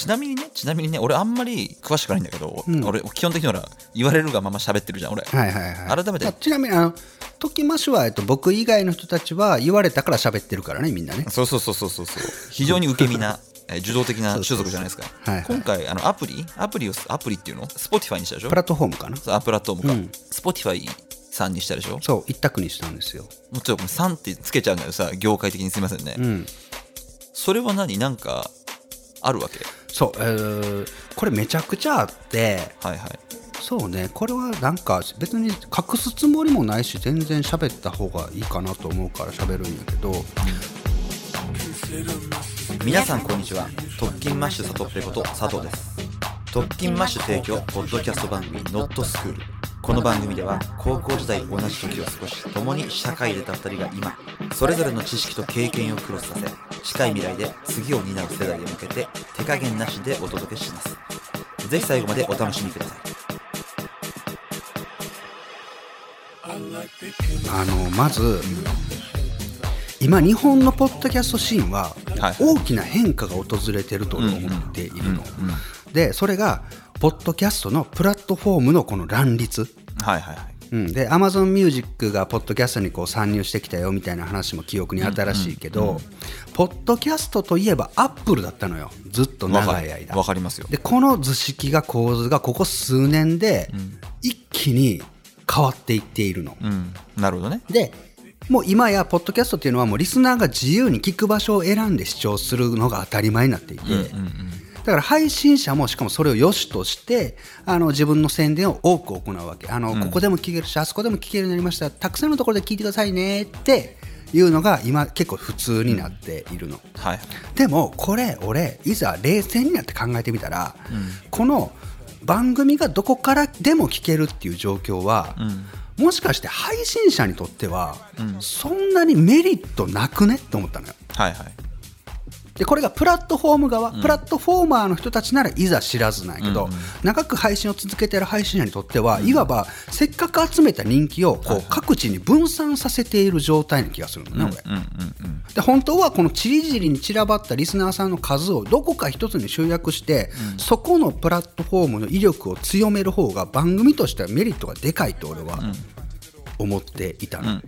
ちなみにねちなみにね俺あんまり詳しくないんだけど、うん。俺基本的にほら言われるがまま喋ってるじゃん俺。はいはいはい。改めて。あちなみにあのトキマッシュは、えっと、僕以外の人たちは言われたから喋ってるからねみんなね。そうそうそうそうそうそう。非常に受け身なえー受動的な種族じゃないですか。はいはい。今回あのアプリ？アプリをアプリっていうの？Spotify にしたでしょ？プラットフォームかな？そうあプラットフォームか、うん。Spotify さんにしたでしょ？そう一択にしたんですよ。もうちょっと3ってつけちゃうんだよさ業界的にすいませんね、うん。それは何？なんかあるわけ？そう、えーこれめちゃくちゃあってはいはい。そうねこれはなんか別に隠すつもりもないし全然喋った方がいいかなと思うから喋るんやけど。皆さんこんにちは。特勤マッシュサトッペこと佐藤です。特勤マッシュ提供ポッドキャスト番組ノットスクール。この番組では高校時代同じ時を過ごし共に社会で出た2人が今それぞれの知識と経験をクロスさせ近い未来で次を担う世代へ向けて手加減なしでお届けします。ぜひ最後までお楽しみください。あのまず今日本のポッドキャストシーンははい。大きな変化が訪れてると思っているの。でそれがポッドキャストのプラットフォームのこの乱立。はいはいはいうん、で Amazon Music がポッドキャストにこう参入してきたよみたいな話も記憶に新しいけど、ポッドキャストといえばアップルだったのよ。ずっと長い間。わかりますよ。でこの図式が構図がここ数年で一気に変わっていっているの、うん。なるほどね。でもう今やポッドキャストっていうのはもうリスナーが自由に聞く場所を選んで視聴するのが当たり前になっていて、だから配信者もしかもそれを良しとしてあの自分の宣伝を多く行うわけ。あの、ここでも聞けるしあそこでも聞けるようになりました。たくさんのところで聞いてくださいね。っていうのが今結構普通になっているの。はい。でもこれ俺いざ冷静になって考えてみたら、この番組がどこからでも聞けるっていう状況は、もしかして配信者にとっては、そんなにメリットなくね？って思ったのよ。はいはいでこれがプラットフォーム側、プラットフォーマーの人たちならいざ知らずなんやけど、長く配信を続けている配信者にとっては、いわばせっかく集めた人気をこう各地に分散させている状態な気がするのね、俺。うんうんうん。で本当はこのちりぢりに散らばったリスナーさんの数をどこか一つに集約して、そこのプラットフォームの威力を強める方が番組としてはメリットがでかいと俺は思っていたの、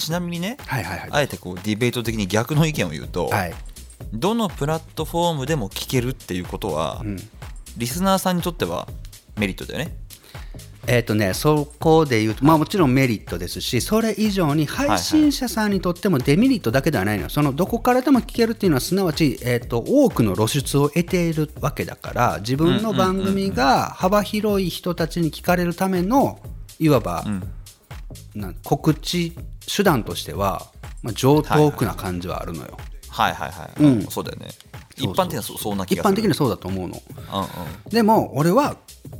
ちなみにねはいはいはい。あえてこうディベート的に逆の意見を言うと、はい。どのプラットフォームでも聞けるっていうことは、リスナーさんにとってはメリットだよね。えっ、とねそこで言うとまあもちろんメリットですしそれ以上に配信者さんにとってもデメリットだけではないのよ。そのどこからでも聞けるっていうのはすなわち、えー、と多くの露出を得ているわけだから自分の番組が幅広い人たちに聞かれるためのいわば、なん告知手段としては、まあ、上等句な感じはあるのよ、はいはいはい。うんそうだよね。一般的にはそそんな気がする。一般的にはそうだと思うのうんうん。でも俺は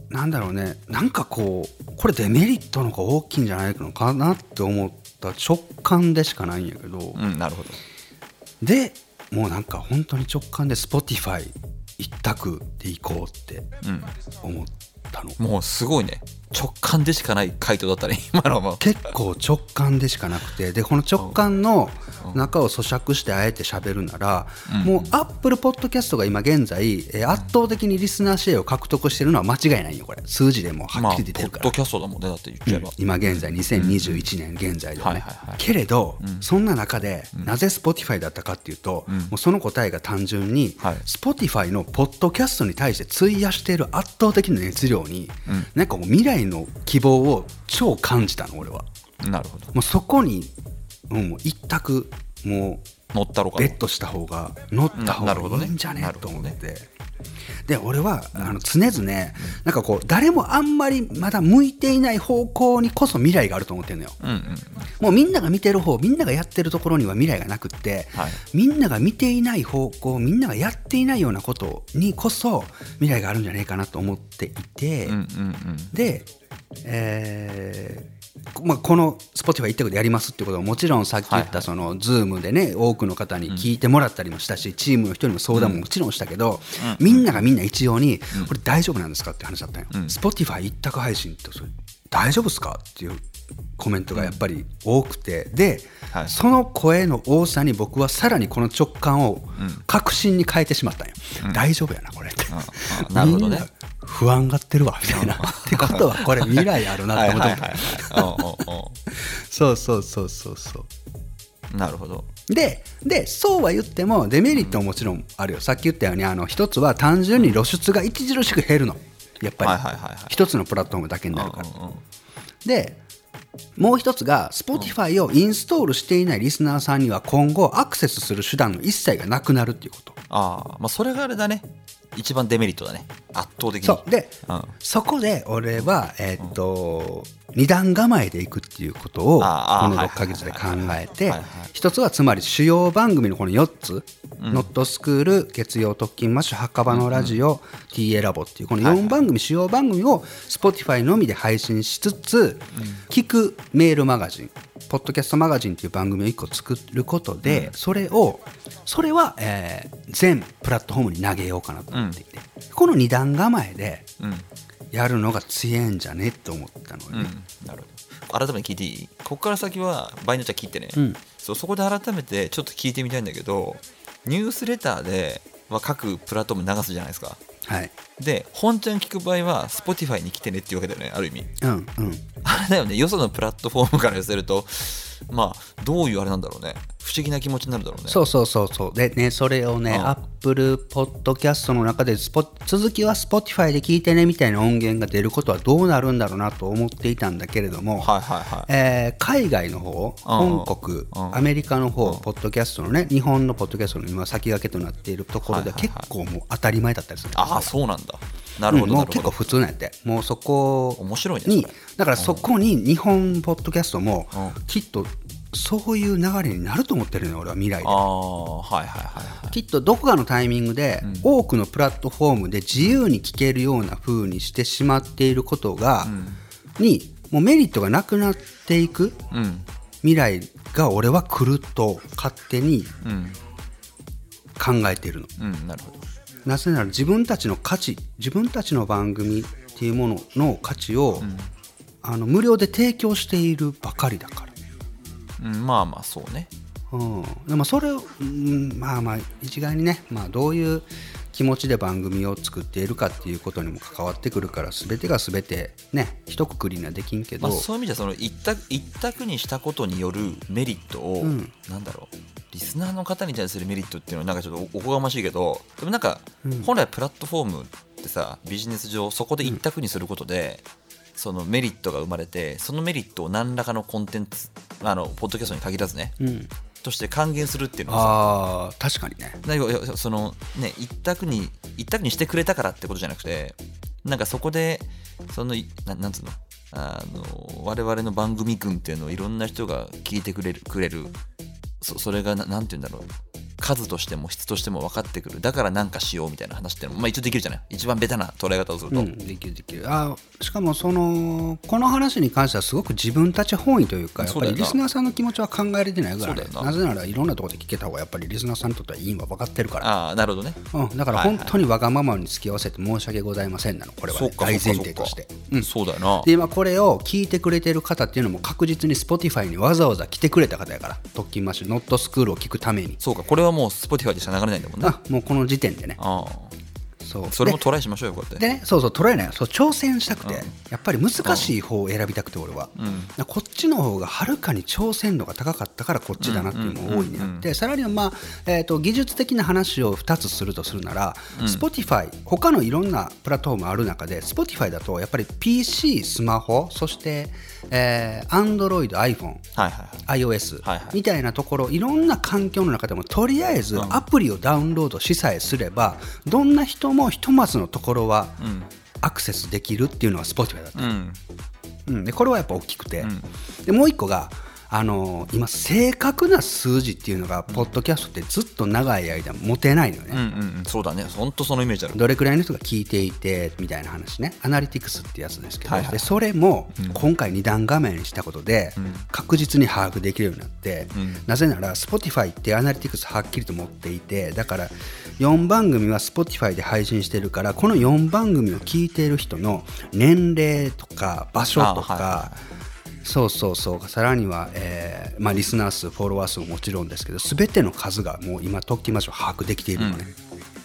なんだろうねなんかこうこれデメリットの方が大きいんじゃないのかなって思った直感でしかないんやけど、うん、なるほど。でもうなんか本当に直感で Spotify 一択でいこうって思ったの、もうすごいね。直感でしかない回答だったね、今のはも。う。結構直感でしかなくて。でこの直感の中を咀嚼してあえて喋るなら、もう Apple Podcast が今現在、えー圧倒的にリスナーシェアを獲得してるのは間違いないよこれ。数字でもはまあ、っきポッり出てるから、ドキャストだもんね、だって言っちゃえば。今現在2021年現在ではねけれど、そんな中でなぜ Spotify だったかっていうと、もうその答えが単純に、はい。Spotify のポッドキャストに対して費やしている圧倒的な熱量に、なんかもう未来の希望を超感じたの俺は。なるほど。もうそこに、うんもう一択も乗ったろかうベットした方が乗った方がいいんじゃね？なると思って。で俺はあの常々なんかこう誰もあんまりまだ向いていない方向にこそ未来があると思ってるのよ。うんうん。もうみんなが見てる方みんながやってるところには未来がなくって、はいみんなが見ていない方向みんながやっていないようなことにこそ未来があるんじゃないかなと思っていて、うんうんうん。で、えーこまあ、この Spotify 一択でやりますっていうことはもちろんさっき言ったその Zoom でね多くの方に聞いてもらったりもしたし、チームの人にも相談ももちろんしたけど、みんながみんな一様にこれ大丈夫なんですかって話だったんよ、Spotify 一択配信ってそれ大丈夫ですかっていうコメントがやっぱり多くて、で、はい。その声の多さに僕はさらにこの直感を確信に変えてしまったんよ、大丈夫やなこれって、ほどね。みん。な不安がってるわみたいな。ってことはこれ未来あるなって思って、はいはい。はいはいうんうんそうそうそうそうそうう。んなるほど。ででそうは言ってもデメリットももちろんあるよ。さっき言ったようにあの一つは単純に露出が著しく減るの。やっぱり、一つのプラットフォームだけになるから、うんうん。でもう一つが Spotify をインストールしていないリスナーさんには今後アクセスする手段の一切がなくなるっていうこと。ああまあそれがあれだね。一番デメリットだね。圧倒的に。そう。で、うん。そこで俺はえーっと、二段構えでいくっていうことをこのあーはい6ヶ月で考えて一つはつまり主要番組のこの4つ「ノットスクール」「月曜特勤マッシュ」「墓場のラジオ」「TA ラボ」っていうこの4番組主要番組を Spotify のみで配信しつつ聞くメールマガジンポッドキャストマガジンっていう番組を1個作ることでそれをそれはえー全プラットフォームに投げようかなと思っていてこの二段構えでうんやるのが強えんじゃねって思ったのうん。ね、なるほど。改めて聞いていい？ここから先は場合によっては切ってね、うん。そうそこで改めてちょっと聞いてみたいんだけどニュースレターでは各プラットフォーム流すじゃないですか。はい。で本ちゃん聞く場合は Spotify に来てねっていうわけだよねある意味。うんうん。あれだよねよそのプラットフォームから寄せるとまあどういうあれなんだろうね。不思議な気持ちになるだろうね。そうそうそうそう。でねそれをね、うん。アップルポッドキャストの中でスポ続きは Spotify で聞いてねみたいな音源が出ることはどうなるんだろうなと思っていたんだけれども、はいはいはい。えー海外の方、うん。本国、うん。アメリカの方、ポッドキャストのね、日本のポッドキャストの今先駆けとなっているところでははいはいはい。結構もう当たり前だったりするんですよ。ああそうなんだなるほうんもう結構普通なんやって。もうそこ面白いねにだからそこに日本ポッドキャストもうん。きっとそういう流れになると思ってるのよ俺は未来で。はいはいはいはい。きっとどこかのタイミングで多くのプラットフォームで自由に聞けるような風にしてしまっていることが、にもうメリットがなくなっていくうん。未来が俺は来ると勝手にうん。考えているの。うんなるほどなぜなら自分たちの価値自分たちの番組っていうものの価値を、あの無料で提供しているばかりだから。うんまあまあそうね。うん、でもそれを、うんまあまあ一概にね、まあ、どういう気持ちで番組を作っているかっていうことにも関わってくるから全てが全てね一括りにはできんけど、まあ、そういう意味ではその一択一択にしたことによるメリットを、うん。なんだろうリスナーの方に対するメリットっていうのはなんかちょっとおおこがましいけどでもなんか、本来プラットフォームってさビジネス上そこで一択にすることで、そのメリットが生まれてそのメリットを何らかのコンテンツあのポッドキャストに限らずね、うん、として還元するっていうのはさ確かにね。だそのね一択に一択にしてくれたからってことじゃなくてなんかそこでそのいななんつうのあの我々の番組群っていうのをいろんな人が聞いてくれるくれるそそれが何て言うんだろう。数としても質としても分かってくる。だからなんかしようみたいな話ってのも、まあ、一応できるじゃない？一番ベタな捉え方をすると、うん、できるできる。あしかもそのこの話に関してはすごく自分たち本位というかやっぱりリスナーさんの気持ちは考えれてないぐらいな。なぜならいろんなところで聞けた方がやっぱりリスナーさんにとってはいいのは分かってるから。ああなるほどね。うん、だから本当にわがままに付き合わせて申し訳ございませんなのこれは、ね、大前提として。そうかそうだよな。で今これを聞いてくれてる方っていうのも確実に Spotify にわざわざ来てくれた方やから。特勤マッシュノットスクールを聞くために。そうかこれはもう Spotify でしか流れないんだもんね。あもうこの時点でね。あそう。あそれもでトライしましょうよこうやって。でねそうそうトライねそう挑戦したくて、うん。やっぱり難しい方を選びたくて俺は、うん。こっちの方がはるかに挑戦度が高かったからこっちだなっていうのが大いにあってさらには、まあえー、と技術的な話を2つするとするなら、Spotify 他のいろんなプラットフォームある中で Spotify だとやっぱり PC スマホそして、えー、Android、iPhone はいはいはい。iOS はいはい。みたいなところいろんな環境の中でもとりあえずアプリをダウンロードしさえすればどんな人もひとまずのところはアクセスできるっていうのは Spotify だった、うん。うん、でこれはやっぱ大きくて、ん。でもう一個があのー今正確な数字っていうのがポッドキャストってずっと長い間持てないのよね、うんうんうん。そうだね。本当そのイメージある。どれくらいの人が聞いていてみたいな話ね。アナリティクスってやつですけど、はいはい。でそれも今回2段画面にしたことで確実に把握できるようになって、うん。なぜなら Spotify ってアナリティクスはっきりと持っていてだから4番組は Spotify で配信してるからこの4番組を聞いている人の年齢とか場所とか、あはいはいそうそうそう。さらには、えーまあ、リスナー数フォロワー数ももちろんですけど全ての数がもう今特訓マッシュ把握できているのね、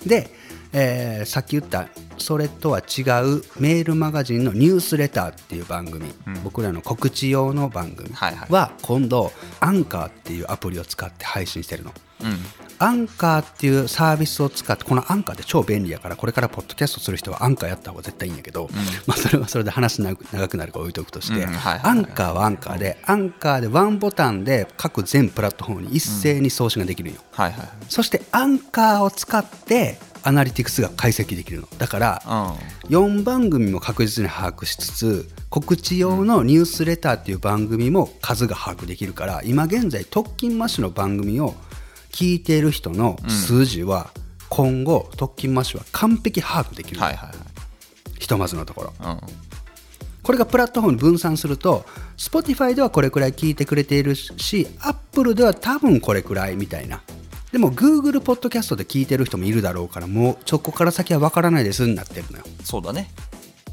で、えーさっき言ったそれとは違うメールマガジンのニュースレターっていう番組、僕らの告知用の番組。は今度アンカーっていうアプリを使って配信してるの。うんアンカーっていうサービスを使ってこのアンカーって超便利やからこれからポッドキャストする人はアンカーやった方が絶対いいんやけど、まあ、それはそれで話長く長くなるから置いとくとして、アンカーはアンカーでアンカーでワンボタンで各全プラットフォームに一斉に送信ができるんよ、そしてアンカーを使ってアナリティクスが解析できるの。だからうん。4番組も確実に把握しつつ告知用のニュースレターっていう番組も数が把握できるから今現在特勤マッシュの番組を聞いている人の数字は今後特勤マッシュは完璧把握できる、はいはいひとまずのところ。はいこれがプラットフォームに分散すると Spotify ではこれくらい聞いてくれているし Apple では多分これくらいみたいな。でも Google ポッドキャストで聞いてる人もいるだろうからもうそこから先は分からないですになってるのよ。うんそうだね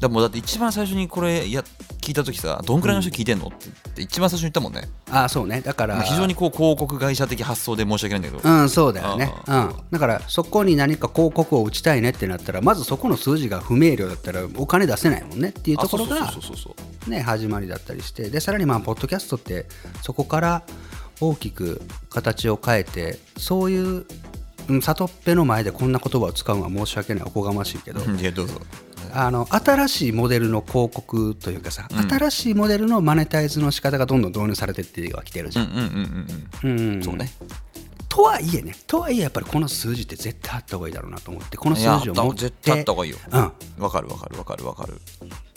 でもだって一番最初にこれや聞いた時さどんくらいの人聞いてんの？って言って一番最初に言ったもんね。ああそうね。だから非常にこう広告会社的発想で申し訳ないんだけど。うんそうだよね。うあ。ん。だからそこに何か広告を打ちたいねってなったらまずそこの数字が不明瞭だったらお金出せないもんね。っていうところがね、始まりだったりして。でさらにまあポッドキャストってそこから大きく形を変えてそういううん里っぺの前でこんな言葉を使うのは申し訳ない。おこがましいけど、うんいやどうぞあの新しいモデルの広告というかさ、新しいモデルのマネタイズの仕方がどんどん導入されてってはきてるじゃん。うんうんうんうん。うん。うんそうね。とはいえねとはいえやっぱりこの数字って絶対あった方がいいだろうなと思ってこの数字を持って絶対あった方がいいよ。うん。わかるわかるわかるわかる。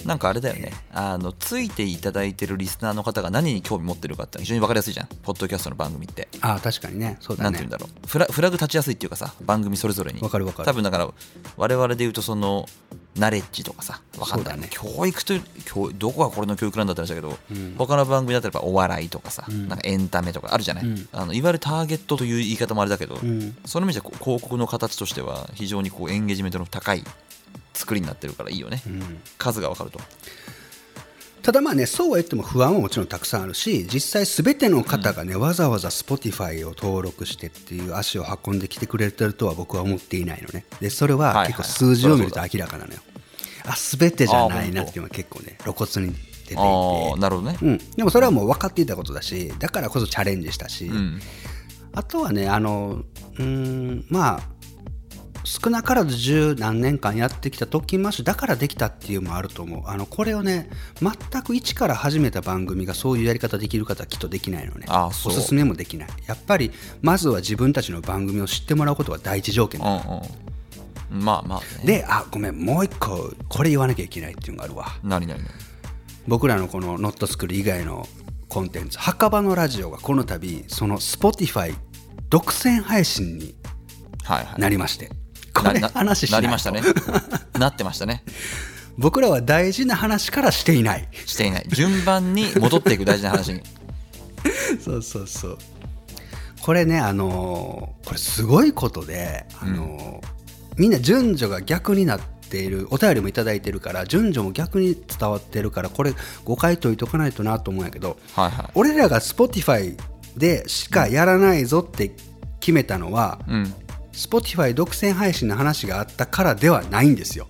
なんかあれだよね。あのついていただいてるリスナーの方が何に興味持ってるかって非常に分かりやすいじゃん。ポッドキャストの番組って。ああ確かにね。そうだね。なんて言うんだろう。フラフラグ立ちやすいっていうかさ番組それぞれに。わかるわかる。多分だから我々で言うとそのナレッジとかさ分かんない、ね。教育という教どこがこれの教育なんだって話だけど、他の番組だったらお笑いとかさ、なんかエンタメとかあるじゃない、あのいわゆるターゲットという言い方もあれだけど、んその意味じゃ広告の形としては非常にこうエンゲージメントの高い作りになってるからいいよね、数が分かるとただまあねそうは言っても不安はもちろんたくさんあるし実際すべての方がね、わざわざ Spotify を登録してっていう足を運んできてくれてるとは僕は思っていないのね。でそれは結構数字を見ると明らかなのよ、あすべてじゃないなっていうのは結構ね露骨に出ていて。なるほどね、うん、でもそれはもう分かっていたことだしだからこそチャレンジしたし、うん。あとはねあのうーんまあ少なからず十何年間やってきた特勤マッシュだからできたっていうのもあると思う。あのこれをね全く一から始めた番組がそういうやり方できる方はきっとできないのね。おすすめもできない。やっぱりまずは自分たちの番組を知ってもらうことが第一条件。だ、うんうん。まあまあね。であごめん。もう一個これ言わなきゃいけないっていうのがあるわ。何何何？僕らのこのノットスクール以外のコンテンツ墓場のラジオがこの度その Spotify 独占配信にはいはい。なりましてこれな話しなりましたね。なってましたね。僕らは大事な話からしていない。していない。順番に戻っていく大事な話に。そうそうそう。これねあのーこれすごいことで、あのーみんな順序が逆になっているお便りもいただいてるから順序も逆に伝わってるからこれ誤解解いとかないとなと思うんやけどはいはい。俺らが Spotify でしかやらないぞって決めたのは、うん Spotify 独占配信の話があったからではないんですよ。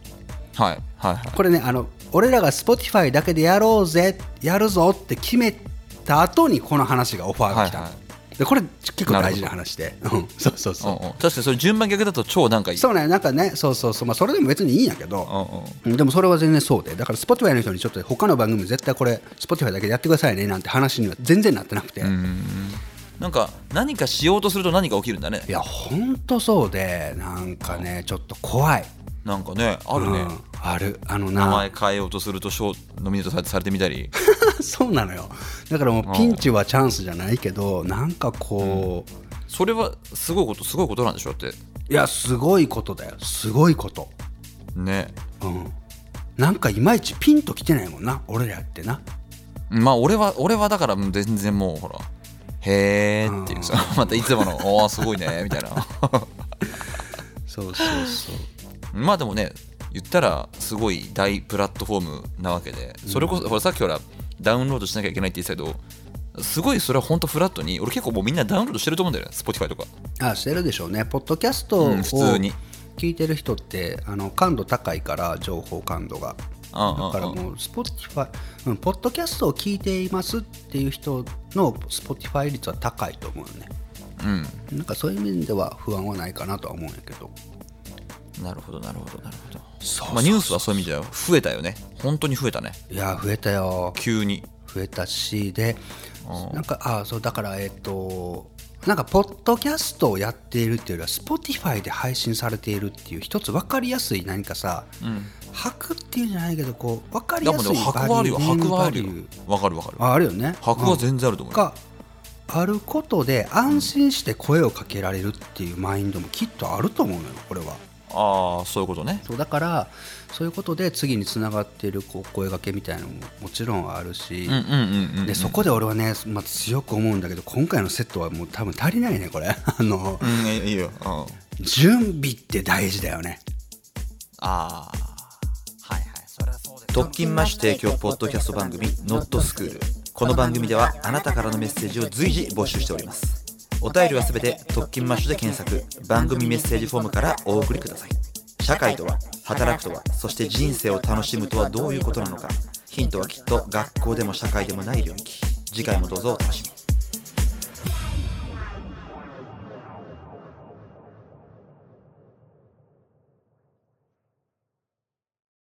はいはいはい。これねあの俺らが Spotify だけでやろうぜやるぞって決めた後にこの話がオファーが来た、はいはでこれ結構大事な話で。うんそうそうそう、うんうん。確かにそれ順番逆だと超なんかいい。そうねなんかねそうそうそう。まあそれでも別にいいんやけど、うんうんうん。でもそれは全然そうで。だから Spotify の人にちょっと他の番組絶対これ Spotify だけでやってくださいねなんて話には全然なってなくて、なんか何かしようとすると何か起きるんだね。いやほんとそうでなんかねちょっと怖い。なんかねあるね、うんある。あの名な前変えようとすると賞ノミネートされてみたり。そうなのよ。だからもうピンチはチャンスじゃないけどなんかこう、それはすごいことすごいことなんでしょだって。いやすごいことだよ。すごいこと。ね。うん。なんかいまいちピンときてないもんな。俺らってな。まあ俺は俺はだからもう全然もうほらへーっていうさまたいつもの「おーすごいね」みたいな。そうそうそう。まあでもね言ったらすごい大プラットフォームなわけでそれこそほらさっきほらダウンロードしなきゃいけないって言ってたけどすごいそれは本当フラットに俺結構もうみんなダウンロードしてると思うんだよね Spotify とか。あしてるでしょうね。ポッドキャストをうん普通に。聞いてる人ってあの感度高いから情報感度がうんうんうん。だからもう Spotify、うん、ポッドキャストを聞いていますっていう人の Spotify 率は高いと思うよね。うん。なんかそういう面では不安はないかなとは思うんやけど。なるほどなるほどなるほど。そうまあ、ニュースはそういう意味では増えたよね。本当に増えたね。いや増えたよ。急に。増えたしでうん。なんかあそうだからえっとなんかポッドキャストをやっているっていうよりは Spotify で配信されているっていう一つ分かりやすい何かさうん。箔っていうんじゃないけどこう分かりやすいでもでも箔はあるよ。はあるよ。バリュー。わかるわかる。ああるよね。箔は全然あると思うあることで安心して声をかけられるっていうマインドもきっとあると思うのよこれはああそういうことね。そうだからそういうことで次につながっているこう声掛けみたいなのももちろんあるし、でそこで俺はね、まあ、強く思うんだけど今回のセットはもう多分足りないねこれ。あのうんいいよ、うん、あ準備って大事だよね。あはいはい。それはそうです。特勤マッシュ提供ポッドキャスト番組「ノットスクールこの番組ではあなたからのメッセージを随時募集しておりますお便りはすべて特勤マッシュで検索。番組メッセージフォームからお送りください。社会とは働くとはそして人生を楽しむとはどういうことなのか。ヒントはきっと学校でも社会でもない領域。次回もどうぞお楽しみ